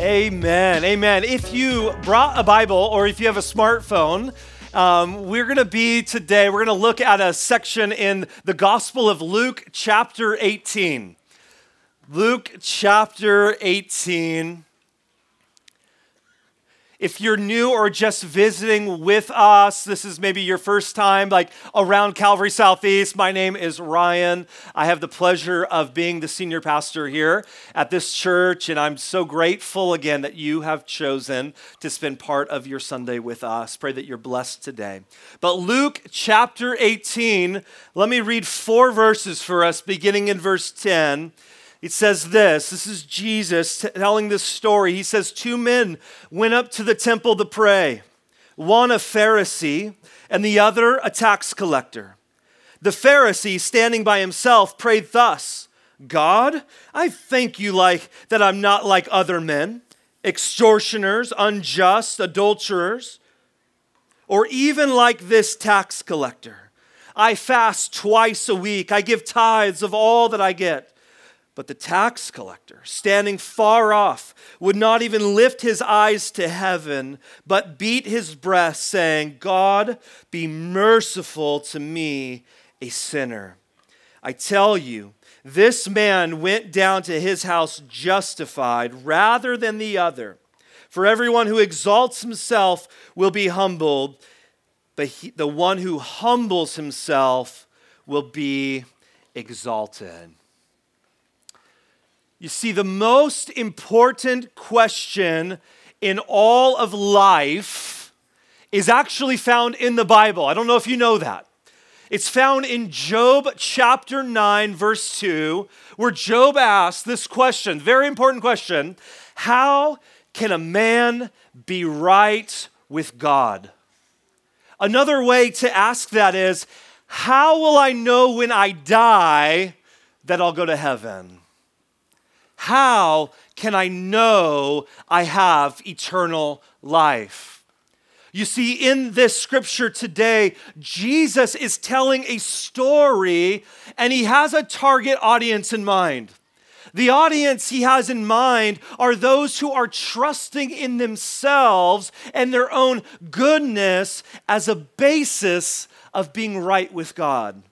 Amen. Amen. If you brought a Bible or if you have a smartphone, um, we're going to be today, we're going to look at a section in the Gospel of Luke, chapter 18. Luke, chapter 18. If you're new or just visiting with us, this is maybe your first time like around Calvary Southeast. My name is Ryan. I have the pleasure of being the senior pastor here at this church, and I'm so grateful again that you have chosen to spend part of your Sunday with us. Pray that you're blessed today. But Luke chapter 18, let me read four verses for us, beginning in verse 10 it says this this is Jesus telling this story. He says, Two men went up to the temple to pray, one a Pharisee and the other a tax collector. The Pharisee, standing by himself, prayed thus God, I thank you like that I'm not like other men, extortioners, unjust, adulterers, or even like this tax collector. I fast twice a week. I give tithes of all that I get. But the tax collector, standing far off, would not even lift his eyes to heaven, but beat his breast, saying, God, be merciful to me, a sinner. I tell you, this man went down to his house justified rather than the other. For everyone who exalts himself will be humbled, but he, the one who humbles himself will be exalted. You see, the most important question in all of life is actually found in the Bible. I don't know if you know that. It's found in Job chapter 9, verse 2, where Job asks this question, very important question How can a man be right with God? Another way to ask that is, How will I know when I die that I'll go to heaven? How can I know I have eternal life? You see, in this scripture today, Jesus is telling a story and he has a target audience in mind. The audience he has in mind are those who are trusting in themselves and their own goodness as a basis of being right with God.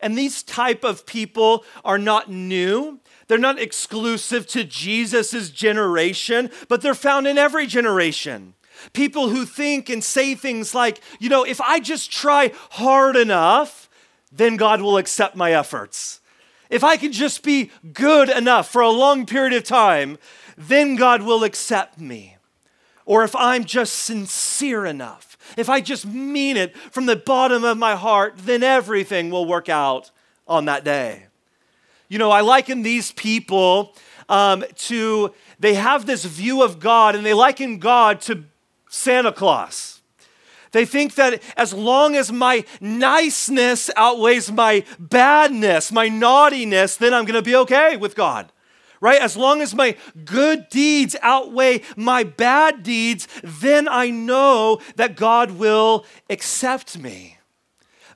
And these type of people are not new. They're not exclusive to Jesus' generation, but they're found in every generation. People who think and say things like, you know, if I just try hard enough, then God will accept my efforts. If I can just be good enough for a long period of time, then God will accept me. Or if I'm just sincere enough, if I just mean it from the bottom of my heart, then everything will work out on that day. You know, I liken these people um, to, they have this view of God and they liken God to Santa Claus. They think that as long as my niceness outweighs my badness, my naughtiness, then I'm going to be okay with God. Right? As long as my good deeds outweigh my bad deeds, then I know that God will accept me.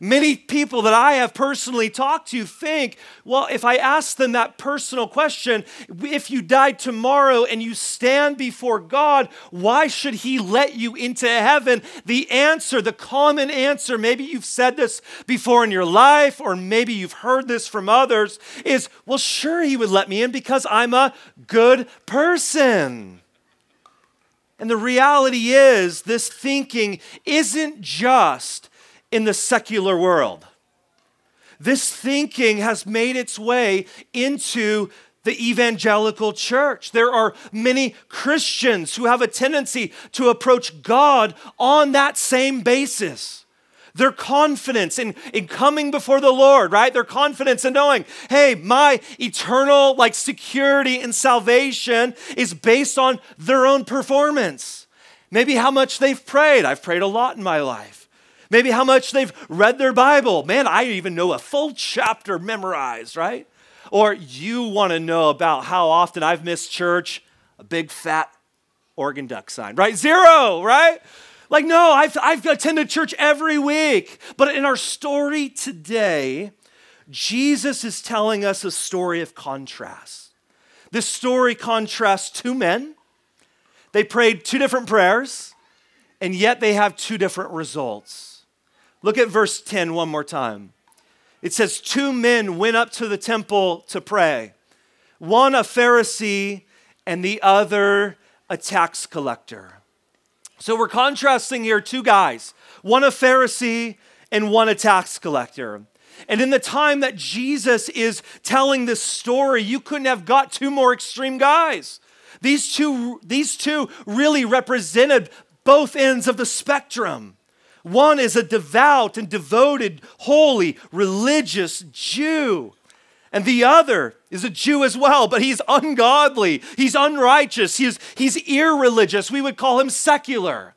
Many people that I have personally talked to think, well, if I ask them that personal question, if you died tomorrow and you stand before God, why should He let you into heaven? The answer, the common answer, maybe you've said this before in your life, or maybe you've heard this from others, is, well, sure, He would let me in because I'm a good person. And the reality is, this thinking isn't just in the secular world. This thinking has made its way into the evangelical church. There are many Christians who have a tendency to approach God on that same basis. Their confidence in, in coming before the Lord, right? Their confidence in knowing, hey, my eternal like security and salvation is based on their own performance. Maybe how much they've prayed. I've prayed a lot in my life maybe how much they've read their Bible. Man, I even know a full chapter memorized, right? Or you want to know about how often I've missed church, a big fat organ duck sign, right? Zero, right? Like, no, I've, I've attended church every week. But in our story today, Jesus is telling us a story of contrast. This story contrasts two men They prayed two different prayers, and yet they have two different results. Look at verse 10 one more time. It says, Two men went up to the temple to pray, one a Pharisee and the other a tax collector. So we're contrasting here two guys, one a Pharisee and one a tax collector. And in the time that Jesus is telling this story, you couldn't have got two more extreme guys. These two, these two really represented both ends of the spectrum. One is a devout and devoted, holy, religious Jew. And the other is a Jew as well, but he's ungodly, he's unrighteous, he's, he's irreligious. We would call him secular.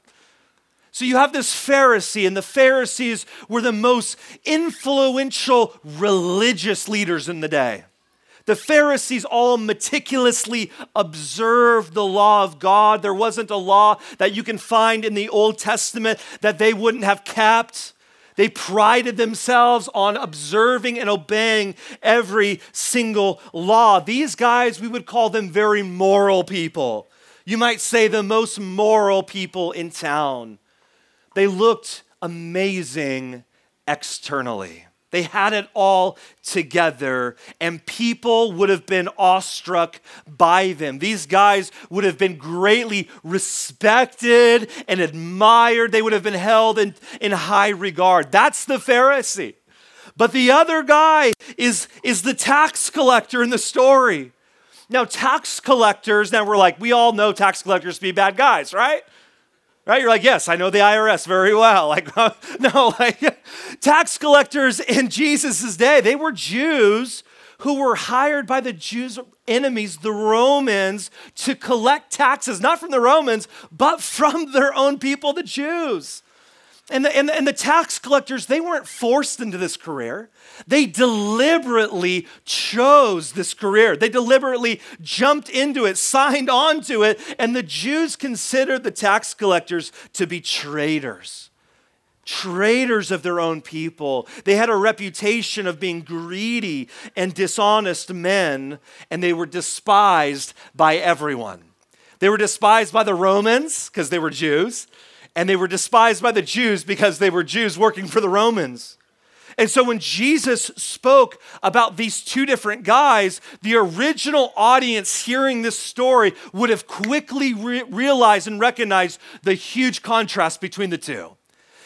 So you have this Pharisee, and the Pharisees were the most influential religious leaders in the day. The Pharisees all meticulously observed the law of God. There wasn't a law that you can find in the Old Testament that they wouldn't have kept. They prided themselves on observing and obeying every single law. These guys, we would call them very moral people. You might say the most moral people in town. They looked amazing externally. They had it all together, and people would have been awestruck by them. These guys would have been greatly respected and admired. They would have been held in, in high regard. That's the Pharisee. But the other guy is, is the tax collector in the story. Now, tax collectors, now we're like, we all know tax collectors to be bad guys, right? Right? You're like, yes, I know the IRS very well. Like, no, like tax collectors in Jesus' day, they were Jews who were hired by the Jews' enemies, the Romans, to collect taxes, not from the Romans, but from their own people, the Jews. And the, and, the, and the tax collectors, they weren't forced into this career. They deliberately chose this career. They deliberately jumped into it, signed on to it, and the Jews considered the tax collectors to be traitors. Traitors of their own people. They had a reputation of being greedy and dishonest men, and they were despised by everyone. They were despised by the Romans because they were Jews and they were despised by the Jews because they were Jews working for the Romans. And so when Jesus spoke about these two different guys, the original audience hearing this story would have quickly re- realized and recognized the huge contrast between the two.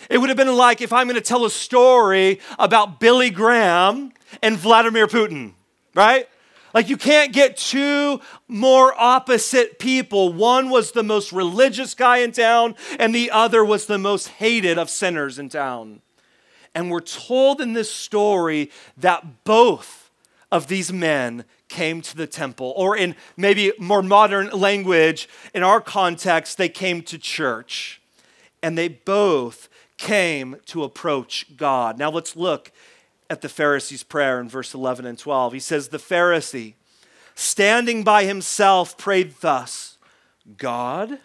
It would have been like if I'm going to tell a story about Billy Graham and Vladimir Putin, right? Like, you can't get two more opposite people. One was the most religious guy in town, and the other was the most hated of sinners in town. And we're told in this story that both of these men came to the temple, or in maybe more modern language, in our context, they came to church. And they both came to approach God. Now, let's look at the Pharisee's prayer in verse 11 and 12. He says, The Pharisee, standing by himself, prayed thus God,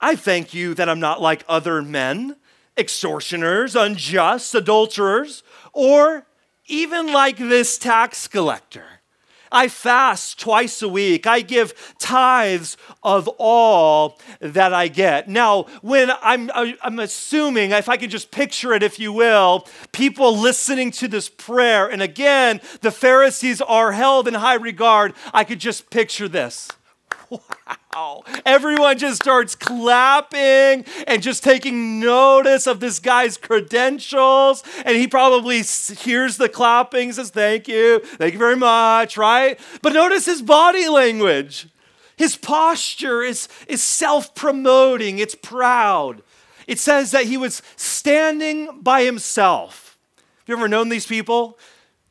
I thank you that I'm not like other men, extortioners, unjust, adulterers, or even like this tax collector. I fast twice a week. I give tithes of all that I get. Now, when I'm, uh, I'm assuming, if I could just picture it, if you will, people listening to this prayer, and again, the Pharisees are held in high regard, I could just picture this. Wow. Everyone just starts clapping and just taking notice of this guy's credentials. And he probably hears the clapping, says, Thank you, thank you very much, right? But notice his body language. His posture is, is self promoting, it's proud. It says that he was standing by himself. Have you ever known these people?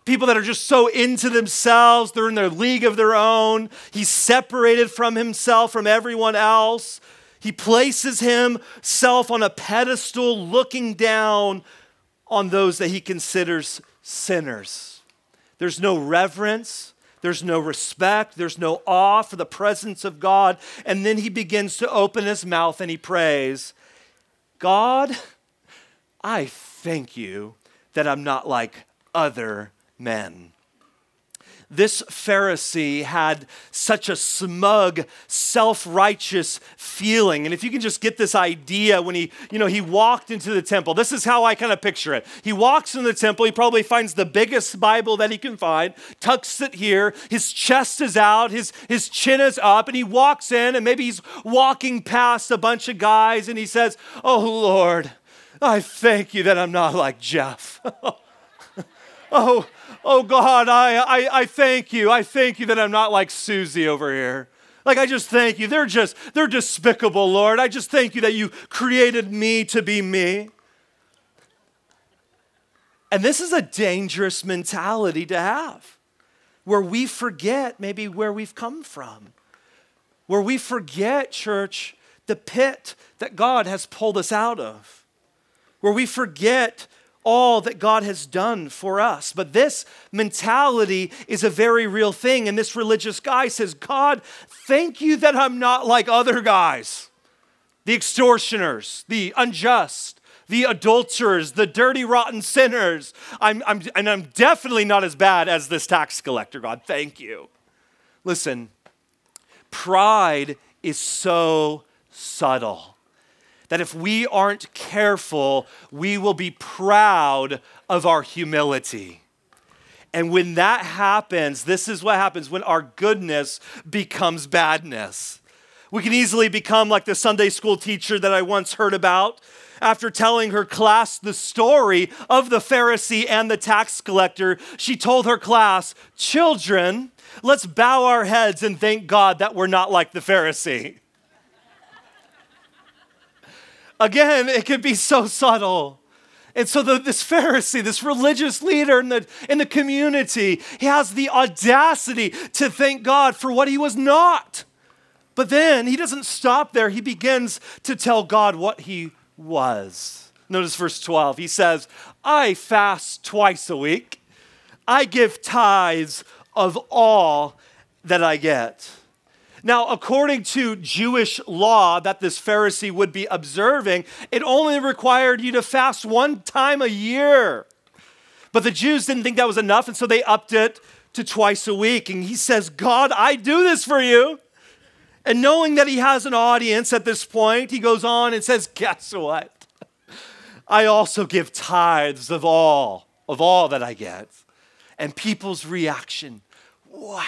People that are just so into themselves, they're in their league of their own. He's separated from himself, from everyone else. He places himself on a pedestal, looking down on those that he considers sinners. There's no reverence. There's no respect. There's no awe for the presence of God. And then he begins to open his mouth and he prays, God, I thank you that I'm not like other men. this Pharisee had such a smug, self-righteous feeling. And if you can just get this idea when he, you know, he walked into the temple. This is how I kind of picture it. He walks in the temple, he probably finds the biggest Bible that he can find, tucks it here, his chest is out, his, his chin is up, and he walks in, and maybe he's walking past a bunch of guys, and he says, Oh Lord, I thank you that I'm not like Jeff. oh, oh God, I, I, I thank you. I thank you that I'm not like Susie over here. Like, I just thank you. They're just, they're despicable, Lord. I just thank you that you created me to be me. And this is a dangerous mentality to have where we forget maybe where we've come from, where we forget, church, the pit that God has pulled us out of, where we forget all that God has done for us. But this mentality is a very real thing. And this religious guy says, God, thank you that I'm not like other guys the extortioners, the unjust, the adulterers, the dirty, rotten sinners. I'm, I'm, and I'm definitely not as bad as this tax collector, God. Thank you. Listen, pride is so subtle that if we aren't careful, we will be proud of our humility. And when that happens, this is what happens when our goodness becomes badness. We can easily become like the Sunday school teacher that I once heard about. After telling her class the story of the Pharisee and the tax collector, she told her class, Children, let's bow our heads and thank God that we're not like the Pharisee. Again, it can be so subtle. And so the, this Pharisee, this religious leader in the, in the community, he has the audacity to thank God for what he was not. But then he doesn't stop there. He begins to tell God what he was. Notice verse 12. He says, I fast twice a week. I give tithes of all that I get. Now, according to Jewish law that this Pharisee would be observing, it only required you to fast one time a year. But the Jews didn't think that was enough, and so they upped it to twice a week. And he says, God, I do this for you. And knowing that he has an audience at this point, he goes on and says, Guess what? I also give tithes of all, of all that I get. And people's reaction, wow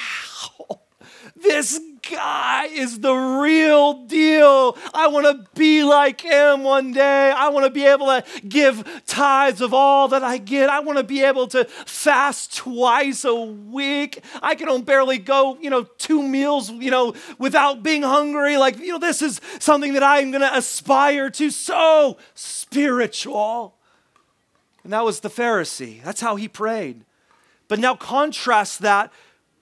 this guy is the real deal. I want to be like him one day. I want to be able to give tithes of all that I get. I want to be able to fast twice a week. I can barely go, you know, two meals, you know, without being hungry. Like, you know, this is something that I'm going to aspire to. So spiritual. And that was the Pharisee. That's how he prayed. But now contrast that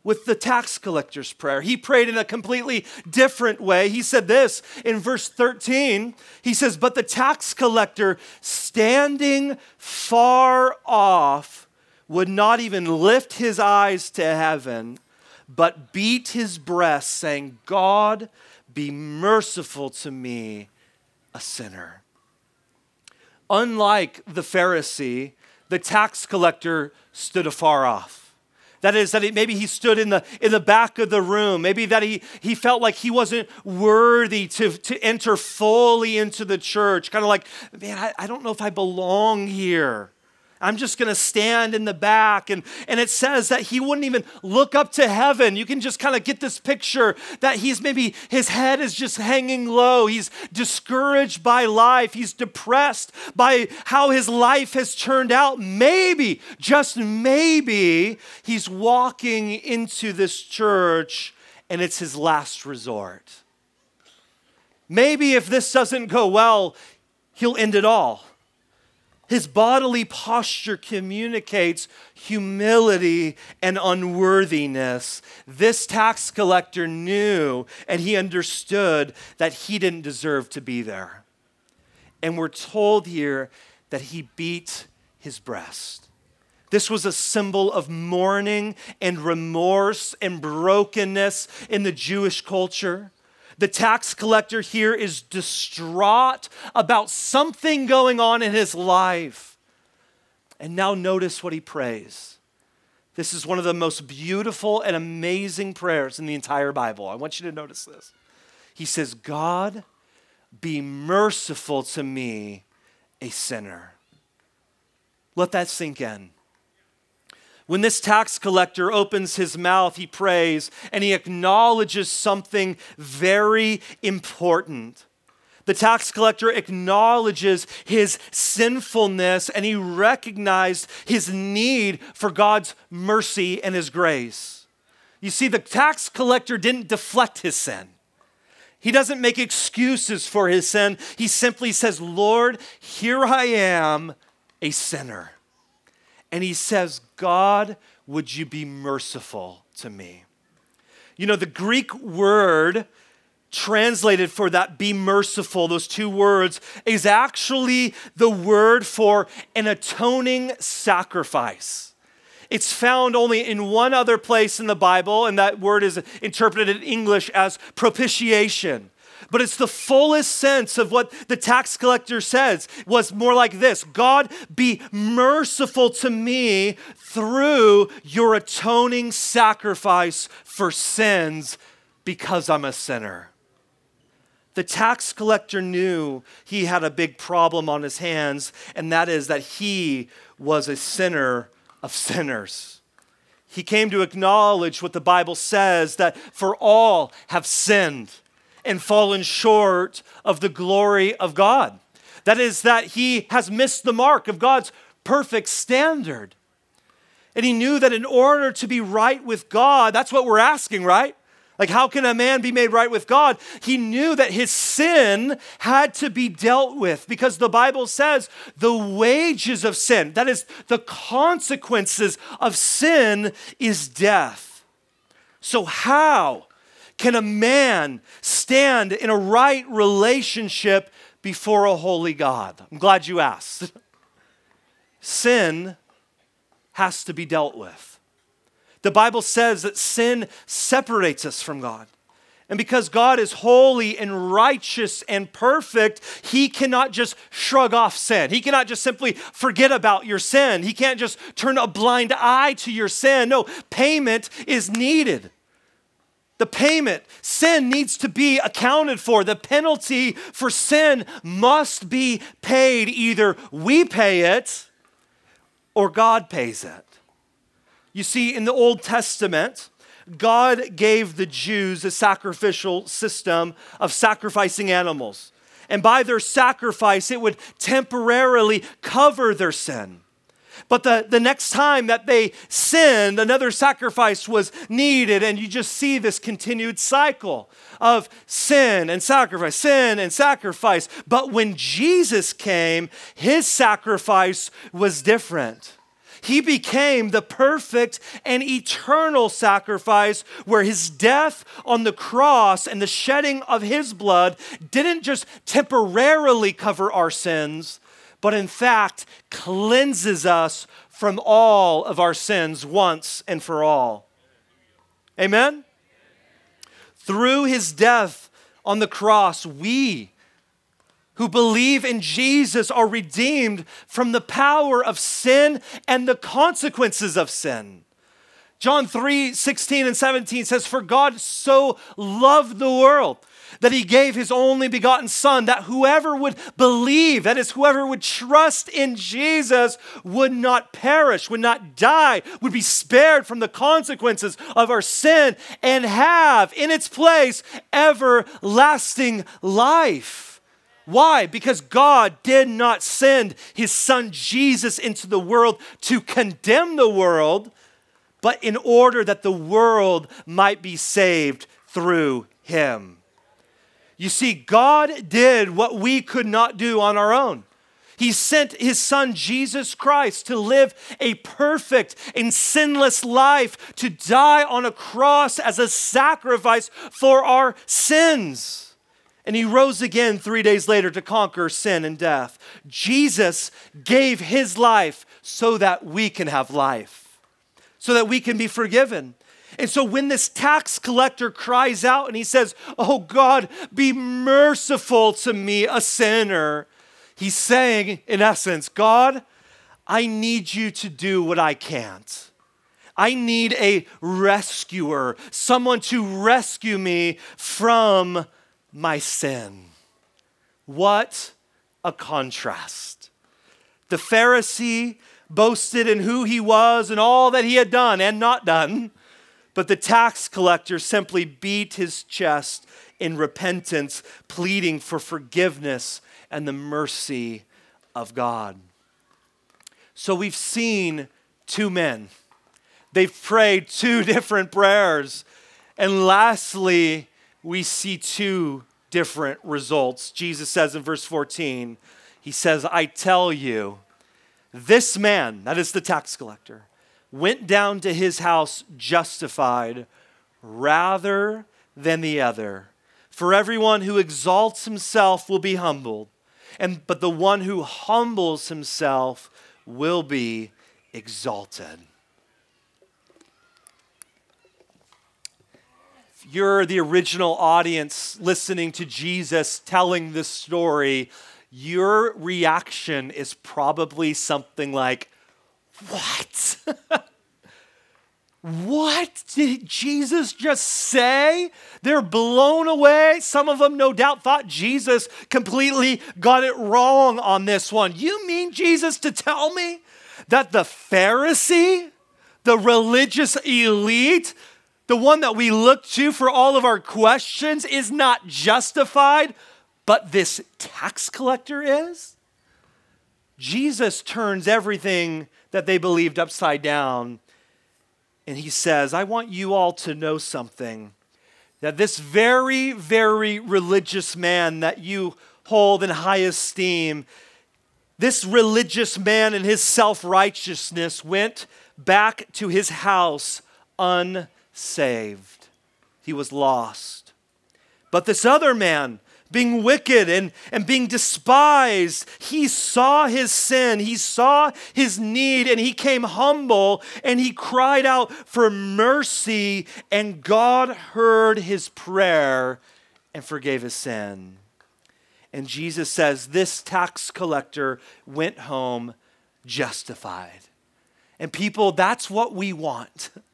with the tax collector's prayer. He prayed in a completely different way. He said this in verse 13. He says, But the tax collector, standing far off, would not even lift his eyes to heaven, but beat his breast, saying, God, be merciful to me, a sinner. Unlike the Pharisee, the tax collector stood afar off. That is, that maybe he stood in the, in the back of the room. Maybe that he, he felt like he wasn't worthy to, to enter fully into the church. Kind of like, man, I, I don't know if I belong here. I'm just going to stand in the back. And, and it says that he wouldn't even look up to heaven. You can just kind of get this picture that he's maybe, his head is just hanging low. He's discouraged by life. He's depressed by how his life has turned out. Maybe, just maybe, he's walking into this church and it's his last resort. Maybe if this doesn't go well, he'll end it all. His bodily posture communicates humility and unworthiness. This tax collector knew and he understood that he didn't deserve to be there. And we're told here that he beat his breast. This was a symbol of mourning and remorse and brokenness in the Jewish culture. The tax collector here is distraught about something going on in his life. And now notice what he prays. This is one of the most beautiful and amazing prayers in the entire Bible. I want you to notice this. He says, God, be merciful to me, a sinner. Let that sink in. When this tax collector opens his mouth, he prays and he acknowledges something very important. The tax collector acknowledges his sinfulness and he recognized his need for God's mercy and his grace. You see, the tax collector didn't deflect his sin. He doesn't make excuses for his sin. He simply says, Lord, here I am, a sinner. And he says, God, would you be merciful to me? You know, the Greek word translated for that be merciful, those two words, is actually the word for an atoning sacrifice. It's found only in one other place in the Bible, and that word is interpreted in English as propitiation. But it's the fullest sense of what the tax collector says was more like this God, be merciful to me through your atoning sacrifice for sins because I'm a sinner. The tax collector knew he had a big problem on his hands, and that is that he was a sinner of sinners. He came to acknowledge what the Bible says that for all have sinned and fallen short of the glory of God. That is, that he has missed the mark of God's perfect standard. And he knew that in order to be right with God, that's what we're asking, right? Like, how can a man be made right with God? He knew that his sin had to be dealt with because the Bible says the wages of sin, that is, the consequences of sin, is death. So, how can a man stand in a right relationship before a holy God? I'm glad you asked. Sin has to be dealt with. The Bible says that sin separates us from God. And because God is holy and righteous and perfect, He cannot just shrug off sin. He cannot just simply forget about your sin. He can't just turn a blind eye to your sin. No, payment is needed. The payment, sin needs to be accounted for. The penalty for sin must be paid. Either we pay it or God pays it. You see, in the Old Testament, God gave the Jews a sacrificial system of sacrificing animals. And by their sacrifice, it would temporarily cover their sin. But the, the next time that they sinned, another sacrifice was needed. And you just see this continued cycle of sin and sacrifice, sin and sacrifice. But when Jesus came, his sacrifice was different. He became the perfect and eternal sacrifice where his death on the cross and the shedding of his blood didn't just temporarily cover our sins, but in fact cleanses us from all of our sins once and for all. Amen? Through his death on the cross, we who believe in Jesus are redeemed from the power of sin and the consequences of sin. John 3 16 and 17 says, For God so loved the world that he gave his only begotten Son, that whoever would believe, that is, whoever would trust in Jesus, would not perish, would not die, would be spared from the consequences of our sin, and have in its place everlasting life. Why? Because God did not send his son Jesus into the world to condemn the world, but in order that the world might be saved through him. You see, God did what we could not do on our own. He sent his son Jesus Christ to live a perfect and sinless life, to die on a cross as a sacrifice for our sins. And he rose again three days later to conquer sin and death. Jesus gave his life so that we can have life, so that we can be forgiven. And so when this tax collector cries out and he says, Oh God, be merciful to me, a sinner, he's saying, in essence, God, I need you to do what I can't. I need a rescuer, someone to rescue me from my sin. What a contrast. The Pharisee boasted in who he was and all that he had done and not done, but the tax collector simply beat his chest in repentance, pleading for forgiveness and the mercy of God. So we've seen two men. They've prayed two different prayers. And lastly, we see two different results. Jesus says in verse 14, He says, I tell you, this man, that is the tax collector, went down to his house justified rather than the other. For everyone who exalts himself will be humbled, and but the one who humbles himself will be exalted. If you're the original audience listening to Jesus telling this story, your reaction is probably something like, What? What did Jesus just say? They're blown away. Some of them, no doubt, thought Jesus completely got it wrong on this one. You mean Jesus to tell me that the Pharisee, the religious elite, the one that we look to for all of our questions, is not justified, but this tax collector is? Jesus turns everything that they believed upside down and he says, I want you all to know something that this very, very religious man that you hold in high esteem, this religious man in his self righteousness went back to his house unsaved. He was lost. But this other man, being wicked and, and being despised. He saw his sin, he saw his need, and he came humble and he cried out for mercy, and God heard his prayer and forgave his sin. And Jesus says, This tax collector went home justified. And people, that's what we want.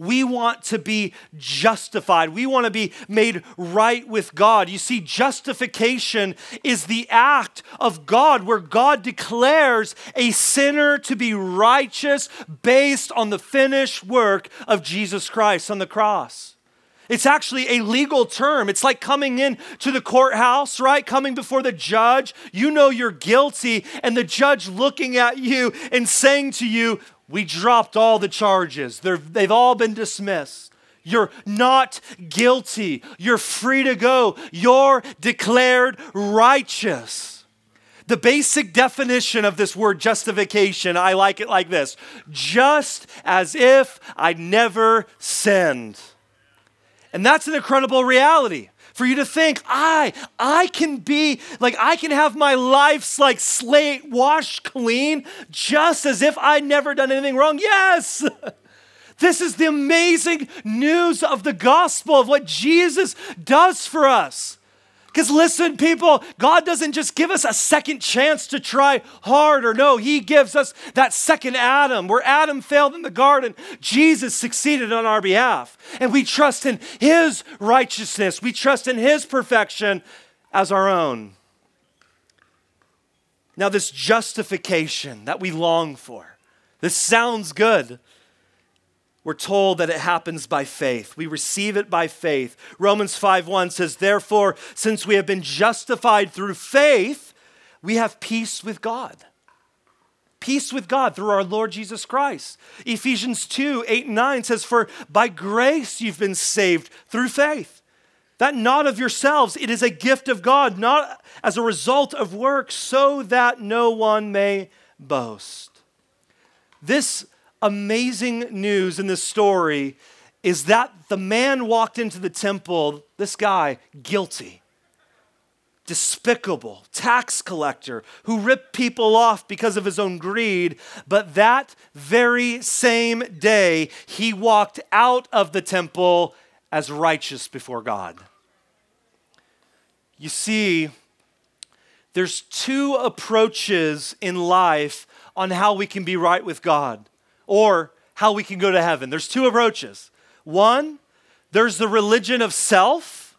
We want to be justified. We want to be made right with God. You see, justification is the act of God where God declares a sinner to be righteous based on the finished work of Jesus Christ on the cross. It's actually a legal term. It's like coming in to the courthouse, right? Coming before the judge. You know you're guilty, and the judge looking at you and saying to you, we dropped all the charges, they they've all been dismissed. You're not guilty. You're free to go. You're declared righteous. The basic definition of this word justification, I like it like this just as if I never sinned. And that's an incredible reality for you to think, I, I can be, like, I can have my life's like slate washed clean just as if I'd never done anything wrong. Yes! This is the amazing news of the gospel of what Jesus does for us. Because listen, people, God doesn't just give us a second chance to try harder. No, He gives us that second Adam. Where Adam failed in the garden, Jesus succeeded on our behalf. And we trust in His righteousness, we trust in His perfection as our own. Now, this justification that we long for, this sounds good we're told that it happens by faith. We receive it by faith. Romans 5:1 says, "Therefore, since we have been justified through faith, we have peace with God." Peace with God through our Lord Jesus Christ. Ephesians 2 8 and 9 says, For by grace you've been saved through faith. That not of yourselves, it is a gift of God, not as a result of works, so that no one may boast. This amazing news in this story is that the man walked into the temple, this guy, guilty, despicable, tax collector who ripped people off because of his own greed. But that very same day, he walked out of the temple as righteous before God. You see, there's two approaches in life on how we can be right with God or how we can go to heaven. There's two approaches. One, there's the religion of self,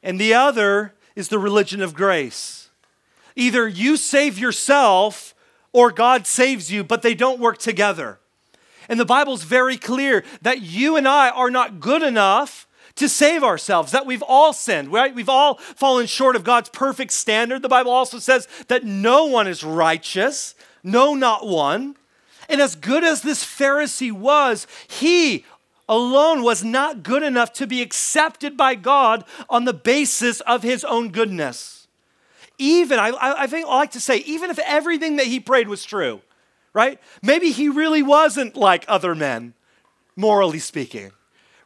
and the other is the religion of grace. Either you save yourself or God saves you, but they don't work together. And the Bible's very clear that you and I are not good enough to save ourselves, that we've all sinned, right? We've all fallen short of God's perfect standard. The Bible also says that no one is righteous, no, not one. And as good as this Pharisee was, he alone was not good enough to be accepted by God on the basis of his own goodness. Even, I, I think I like to say, even if everything that he prayed was true, right? Maybe he really wasn't like other men, morally speaking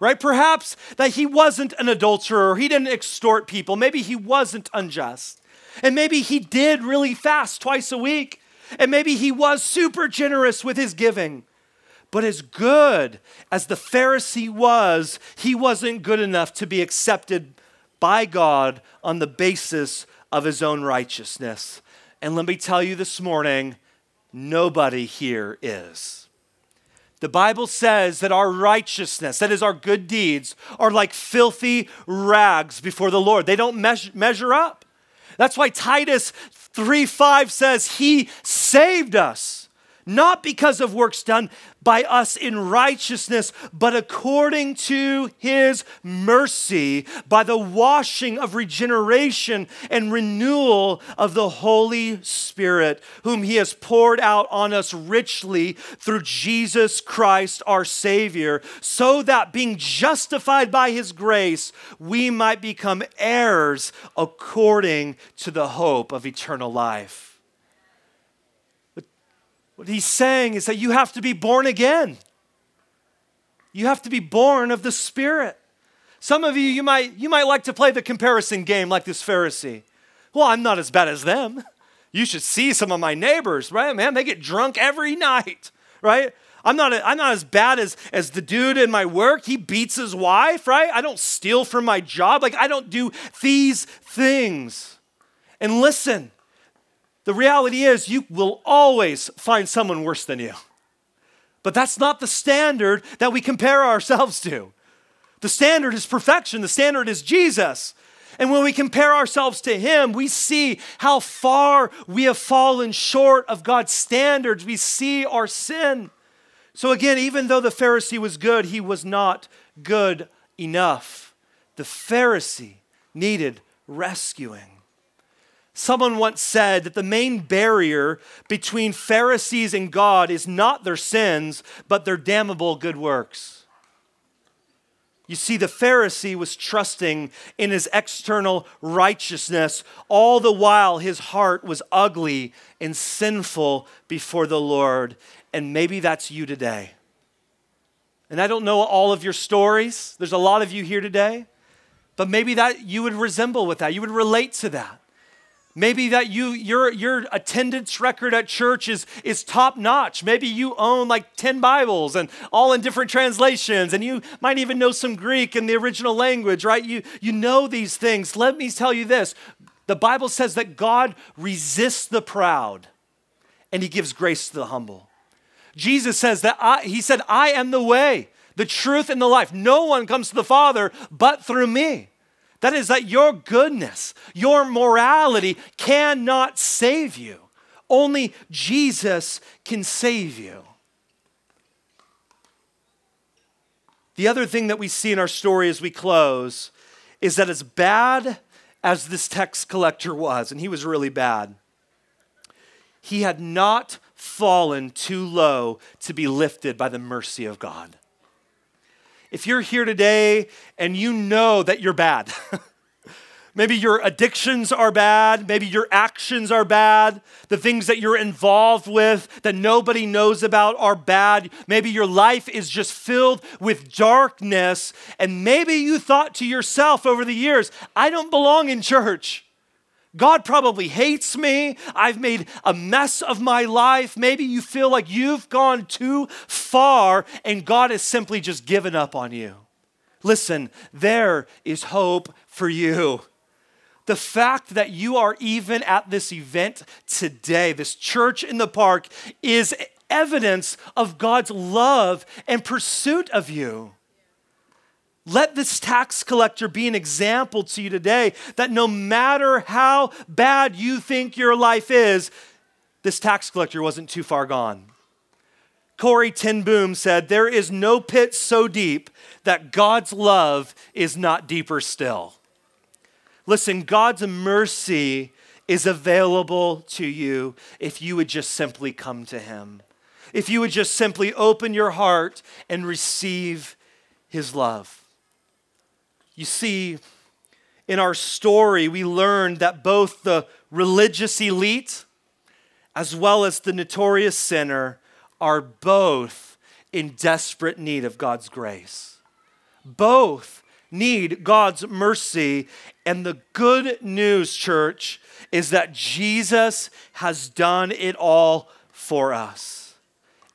right? Perhaps that he wasn't an adulterer, he didn't extort people, maybe he wasn't unjust. And maybe he did really fast twice a week, and maybe he was super generous with his giving. But as good as the Pharisee was, he wasn't good enough to be accepted by God on the basis of his own righteousness. And let me tell you this morning, nobody here is. The Bible says that our righteousness, that is, our good deeds, are like filthy rags before the Lord. They don't measure, up. That's why Titus 3 5 says, He saved us not because of works done by us in righteousness, but according to his mercy, by the washing of regeneration and renewal of the Holy Spirit, whom he has poured out on us richly through Jesus Christ our Savior, so that being justified by his grace, we might become heirs according to the hope of eternal life. What he's saying is that you have to be born again. You have to be born of the Spirit. Some of you, you might, you might like to play the comparison game like this Pharisee. Well, I'm not as bad as them. You should see some of my neighbors, right? Man, they get drunk every night, right? I'm not, I'm not as bad as, as the dude in my work. He beats his wife, right? I don't steal from my job. Like, I don't do these things. And listen, the reality is, you will always find someone worse than you. But that's not the standard that we compare ourselves to. The standard is perfection, the standard is Jesus. And when we compare ourselves to Him, we see how far we have fallen short of God's standards. We see our sin. So, again, even though the Pharisee was good, he was not good enough. The Pharisee needed rescuing. Someone once said that the main barrier between Pharisees and God is not their sins, but their damnable good works. You see, the Pharisee was trusting in his external righteousness, all the while his heart was ugly and sinful before the Lord. And maybe that's you today. And I don't know all of your stories. There's a lot of you here today. But maybe that you would resemble with that. You would relate to that. Maybe that you your your attendance record at church is is top notch. Maybe you own like 10 Bibles and all in different translations and you might even know some Greek in the original language, right? You you know these things. Let me tell you this. The Bible says that God resists the proud and he gives grace to the humble. Jesus says that I, he said I am the way, the truth and the life. No one comes to the Father but through me. That is, that your goodness, your morality cannot save you. Only Jesus can save you. The other thing that we see in our story as we close is that as bad as this tax collector was, and he was really bad, he had not fallen too low to be lifted by the mercy of God. If you're here today and you know that you're bad, maybe your addictions are bad, maybe your actions are bad, the things that you're involved with that nobody knows about are bad, maybe your life is just filled with darkness, and maybe you thought to yourself over the years, I don't belong in church. God probably hates me. I've made a mess of my life. Maybe you feel like you've gone too far and God has simply just given up on you. Listen, there is hope for you. The fact that you are even at this event today, this church in the park, is evidence of God's love and pursuit of you. Let this tax collector be an example to you today that no matter how bad you think your life is, this tax collector wasn't too far gone. Corrie ten Boom said, There is no pit so deep that God's love is not deeper still. Listen, God's mercy is available to you if you would just simply come to Him. If you would just simply open your heart and receive His love. You see, in our story, we learned that both the religious elite as well as the notorious sinner are both in desperate need of God's grace. Both need God's mercy. And the good news, church, is that Jesus has done it all for us.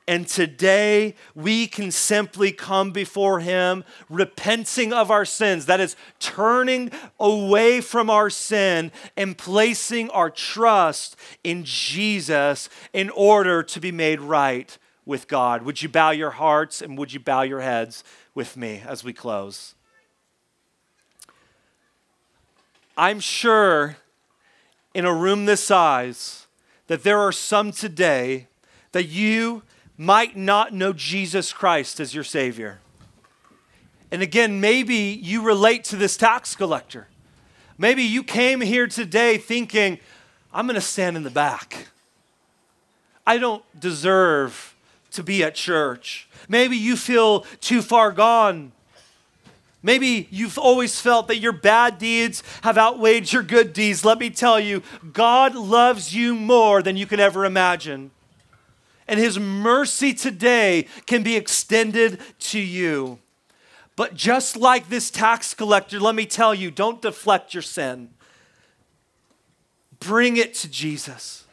And today we can simply come before Him repenting of our sins. That is, turning away from our sin and placing our trust in Jesus in order to be made right with God. Would you bow your hearts and would you bow your heads with me as we close? I'm sure in a room this size that there are some today that you might not know Jesus Christ as your Savior. And again, maybe you relate to this tax collector. Maybe you came here today thinking, I'm going to stand in the back. I don't deserve to be at church. Maybe you feel too far gone. Maybe you've always felt that your bad deeds have outweighed your good deeds. Let me tell you, God loves you more than you can ever imagine and his mercy today can be extended to you. But just like this tax collector, let me tell you don't deflect your sin. Bring it to Jesus.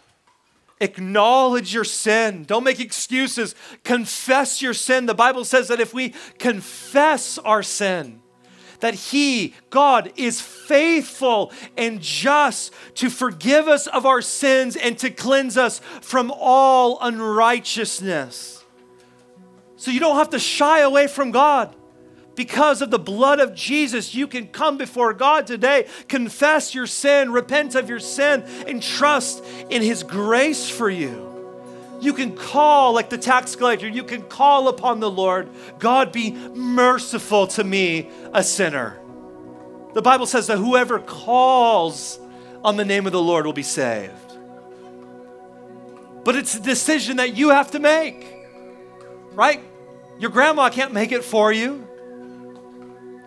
Acknowledge your sin. Don't make excuses. Confess your sin. The Bible says that if we confess our sin, that He, God, is faithful and just to forgive us of our sins and to cleanse us from all unrighteousness. So you don't have to shy away from God. Because of the blood of Jesus, you can come before God today, confess your sin, repent of your sin, and trust in His grace for you. You can call like the tax collector. You can call upon the Lord. God, be merciful to me, a sinner. The Bible says that whoever calls on the name of the Lord will be saved. But it's a decision that you have to make, right? Your grandma can't make it for you,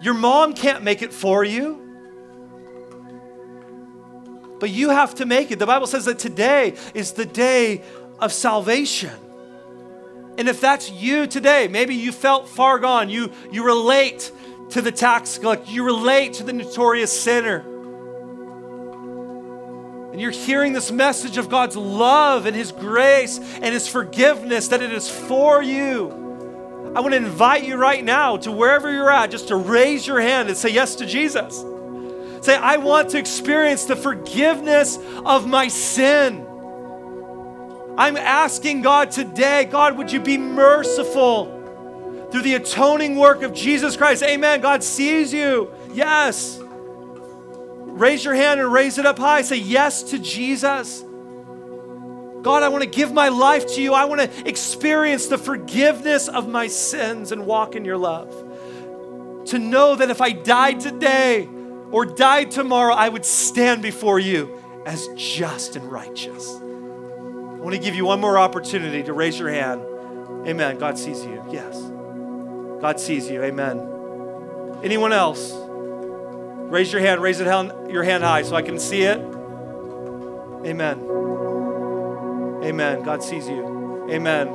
your mom can't make it for you. But you have to make it. The Bible says that today is the day of salvation. And if that's you today, maybe you felt far gone, you, you relate to the tax collector, you relate to the notorious sinner. And you're hearing this message of God's love and His grace and His forgiveness, that it is for you. I want to invite you right now to wherever you're at, just to raise your hand and say yes to Jesus. Say, I want to experience the forgiveness of my sin. I'm asking God today, God, would you be merciful through the atoning work of Jesus Christ? Amen. God sees you. Yes. Raise your hand and raise it up high. Say yes to Jesus. God, I want to give my life to you. I want to experience the forgiveness of my sins and walk in your love. To know that if I died today or died tomorrow, I would stand before you as just and righteous. I want to give you one more opportunity to raise your hand. Amen. God sees you. Yes. God sees you. Amen. Anyone else? Raise your hand. Raise it your hand high so I can see it. Amen. Amen. God sees you. Amen.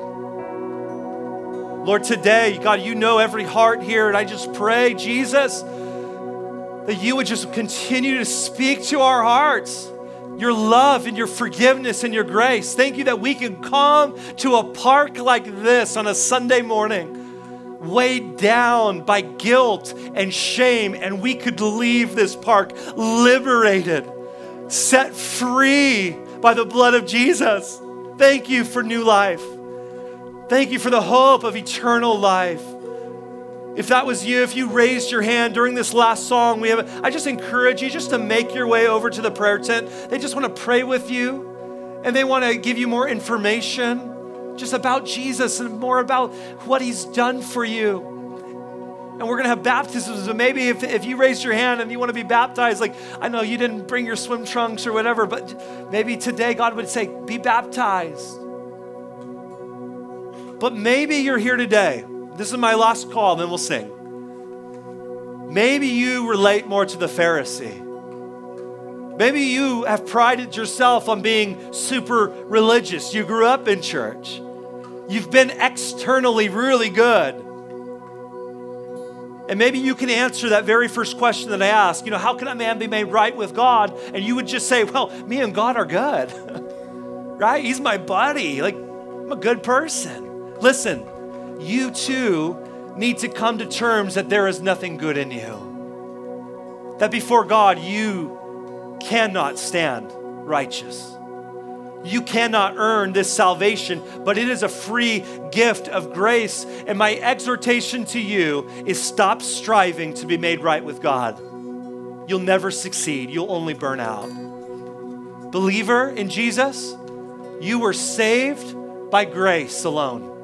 Lord, today, God, you know every heart here, and I just pray, Jesus, that you would just continue to speak to our hearts your love and your forgiveness and your grace. Thank you that we can come to a park like this on a Sunday morning, weighed down by guilt and shame, and we could leave this park liberated, set free by the blood of Jesus. Thank you for new life. Thank you for the hope of eternal life. If that was you, if you raised your hand during this last song, we have I just encourage you just to make your way over to the prayer tent. They just want to pray with you and they want to give you more information just about Jesus and more about what he's done for you and we're going to have baptisms. And maybe if, if you raised your hand and you want to be baptized, like I know you didn't bring your swim trunks or whatever, but maybe today God would say, be baptized. But maybe you're here today. This is my last call, then we'll sing. Maybe you relate more to the Pharisee. Maybe you have prided yourself on being super religious. You grew up in church. You've been externally really good and maybe you can answer that very first question that I asked. You know, how can a man be made right with God? And you would just say, well, me and God are good, right? He's my buddy. Like, I'm a good person. Listen, you too need to come to terms that there is nothing good in you. That before God, you cannot stand righteous. You cannot earn this salvation, but it is a free gift of grace. And my exhortation to you is stop striving to be made right with God. You'll never succeed, you'll only burn out. Believer in Jesus, you were saved by grace alone,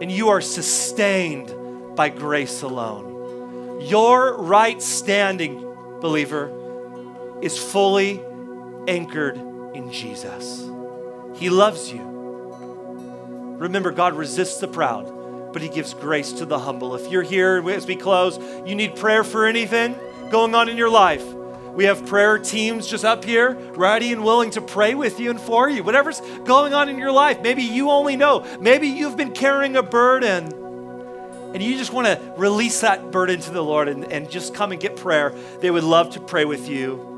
and you are sustained by grace alone. Your right standing, believer, is fully anchored in Jesus. He loves you. Remember, God resists the proud, but He gives grace to the humble. If you're here as we close, you need prayer for anything going on in your life. We have prayer teams just up here, ready and willing to pray with you and for you. Whatever's going on in your life, maybe you only know. Maybe you've been carrying a burden and you just want to release that burden to the Lord and, and just come and get prayer. They would love to pray with you